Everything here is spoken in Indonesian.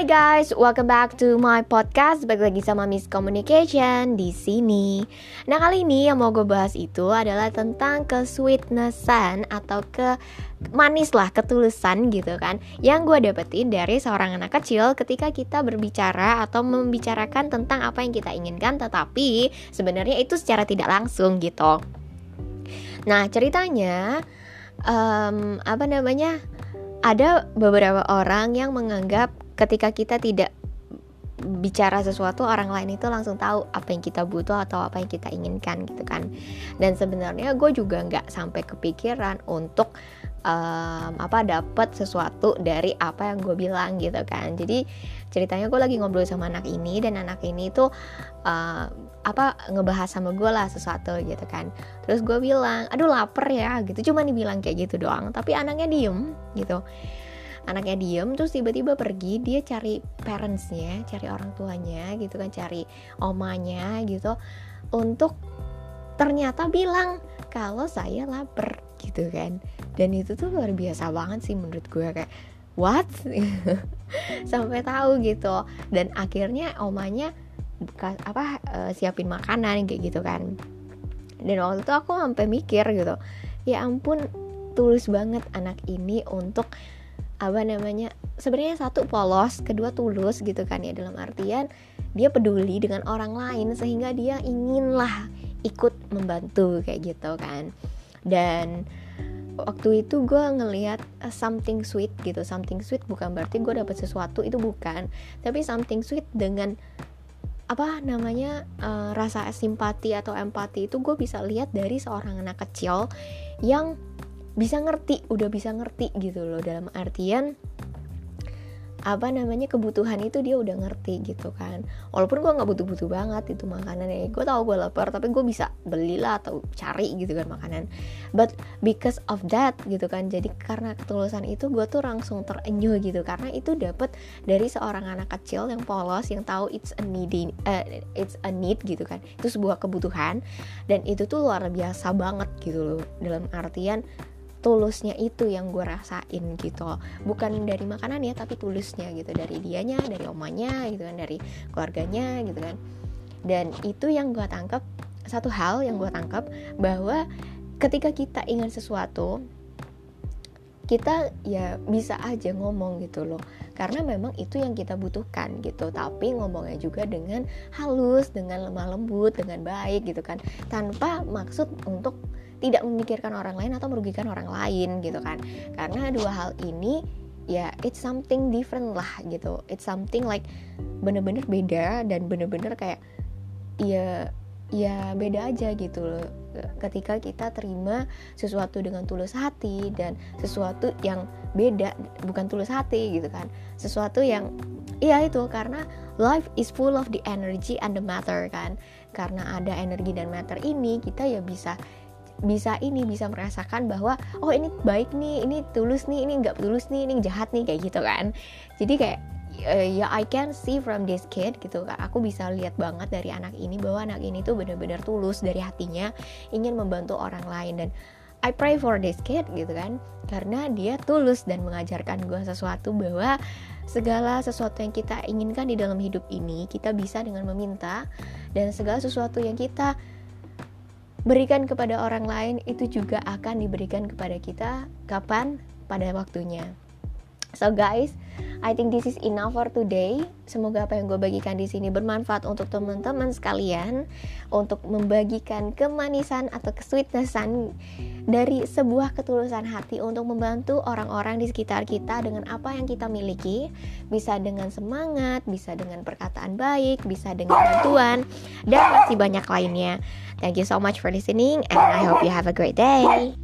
Hi guys, welcome back to my podcast. Balik lagi sama Miss Communication di sini. Nah kali ini yang mau gue bahas itu adalah tentang kesweetnessan atau ke manis lah, ketulusan gitu kan. Yang gue dapetin dari seorang anak kecil ketika kita berbicara atau membicarakan tentang apa yang kita inginkan, tetapi sebenarnya itu secara tidak langsung gitu. Nah ceritanya, um, apa namanya? Ada beberapa orang yang menganggap ketika kita tidak bicara sesuatu orang lain itu langsung tahu apa yang kita butuh atau apa yang kita inginkan gitu kan. Dan sebenarnya gue juga nggak sampai kepikiran untuk um, apa dapat sesuatu dari apa yang gue bilang gitu kan. Jadi ceritanya gue lagi ngobrol sama anak ini dan anak ini tuh uh, apa ngebahas sama gue lah sesuatu gitu kan. Terus gue bilang aduh lapar ya gitu. Cuma dibilang kayak gitu doang tapi anaknya diem gitu anaknya diem terus tiba-tiba pergi dia cari parentsnya cari orang tuanya gitu kan cari omanya gitu untuk ternyata bilang kalau saya lapar gitu kan. Dan itu tuh luar biasa banget sih menurut gue kayak what? Sampai tahu gitu. Dan akhirnya omanya apa uh, siapin makanan kayak gitu kan. Dan waktu itu aku sampai mikir gitu ya ampun tulus banget anak ini untuk apa namanya sebenarnya satu polos kedua tulus gitu kan ya dalam artian dia peduli dengan orang lain sehingga dia inginlah ikut membantu kayak gitu kan. Dan waktu itu gue ngelihat uh, something sweet gitu. Something sweet bukan berarti gue dapet sesuatu itu bukan. Tapi something sweet dengan apa namanya uh, rasa simpati atau empati itu gue bisa lihat dari seorang anak kecil yang bisa ngerti udah bisa ngerti gitu loh. Dalam artian apa namanya kebutuhan itu dia udah ngerti gitu kan. Walaupun gue nggak butuh-butuh banget itu makanan ya. Gue tahu gue lapar tapi gue bisa belilah atau cari gitu kan makanan. But because of that gitu kan jadi karena ketulusan itu gue tuh langsung terenyuh gitu. Karena itu dapat dari seorang anak kecil yang polos yang tahu it's a need uh, it's a need gitu kan. Itu sebuah kebutuhan dan itu tuh luar biasa banget gitu loh. Dalam artian tulusnya itu yang gue rasain gitu. Bukan dari makanan ya tapi tulusnya gitu. Dari dianya dari omanya gitu kan dari keluarganya gitu kan. Dan itu yang gue tangkap satu hal yang gue tangkap bahwa ketika kita ingin sesuatu kita ya bisa aja ngomong gitu loh. Karena memang itu yang kita butuhkan gitu. Tapi ngomongnya juga dengan halus dengan lemah lembut dengan baik gitu kan. Tanpa maksud untuk tidak memikirkan orang lain atau merugikan orang lain gitu kan. Karena dua hal ini ya it's something different lah gitu. It's something like bener-bener beda dan bener-bener kayak ya ya beda aja gitu loh. Ketika kita terima sesuatu dengan tulus hati dan sesuatu yang beda bukan tulus hati gitu kan. Sesuatu yang iya itu karena life is full of the energy and the matter kan. Karena ada energi dan matter ini kita ya bisa bisa ini bisa merasakan bahwa oh ini baik nih ini tulus nih ini nggak tulus nih ini jahat nih kayak gitu kan. Jadi kayak uh, ya I can see from this kid gitu kan. Aku bisa lihat banget dari anak ini bahwa anak ini tuh benar-benar tulus dari hatinya ingin membantu orang lain. Dan I pray for this kid gitu kan karena dia tulus dan mengajarkan gue sesuatu bahwa segala sesuatu yang kita inginkan di dalam hidup ini kita bisa dengan meminta. Dan segala sesuatu yang kita berikan kepada orang lain itu juga akan diberikan kepada kita kapan pada waktunya. So guys, I think this is enough for today. Semoga apa yang gue bagikan di sini bermanfaat untuk teman-teman sekalian untuk membagikan kemanisan atau kesweetnessan dari sebuah ketulusan hati untuk membantu orang-orang di sekitar kita dengan apa yang kita miliki. Bisa dengan semangat, bisa dengan perkataan baik, bisa dengan bantuan dan masih banyak lainnya. Thank you so much for listening and I hope you have a great day.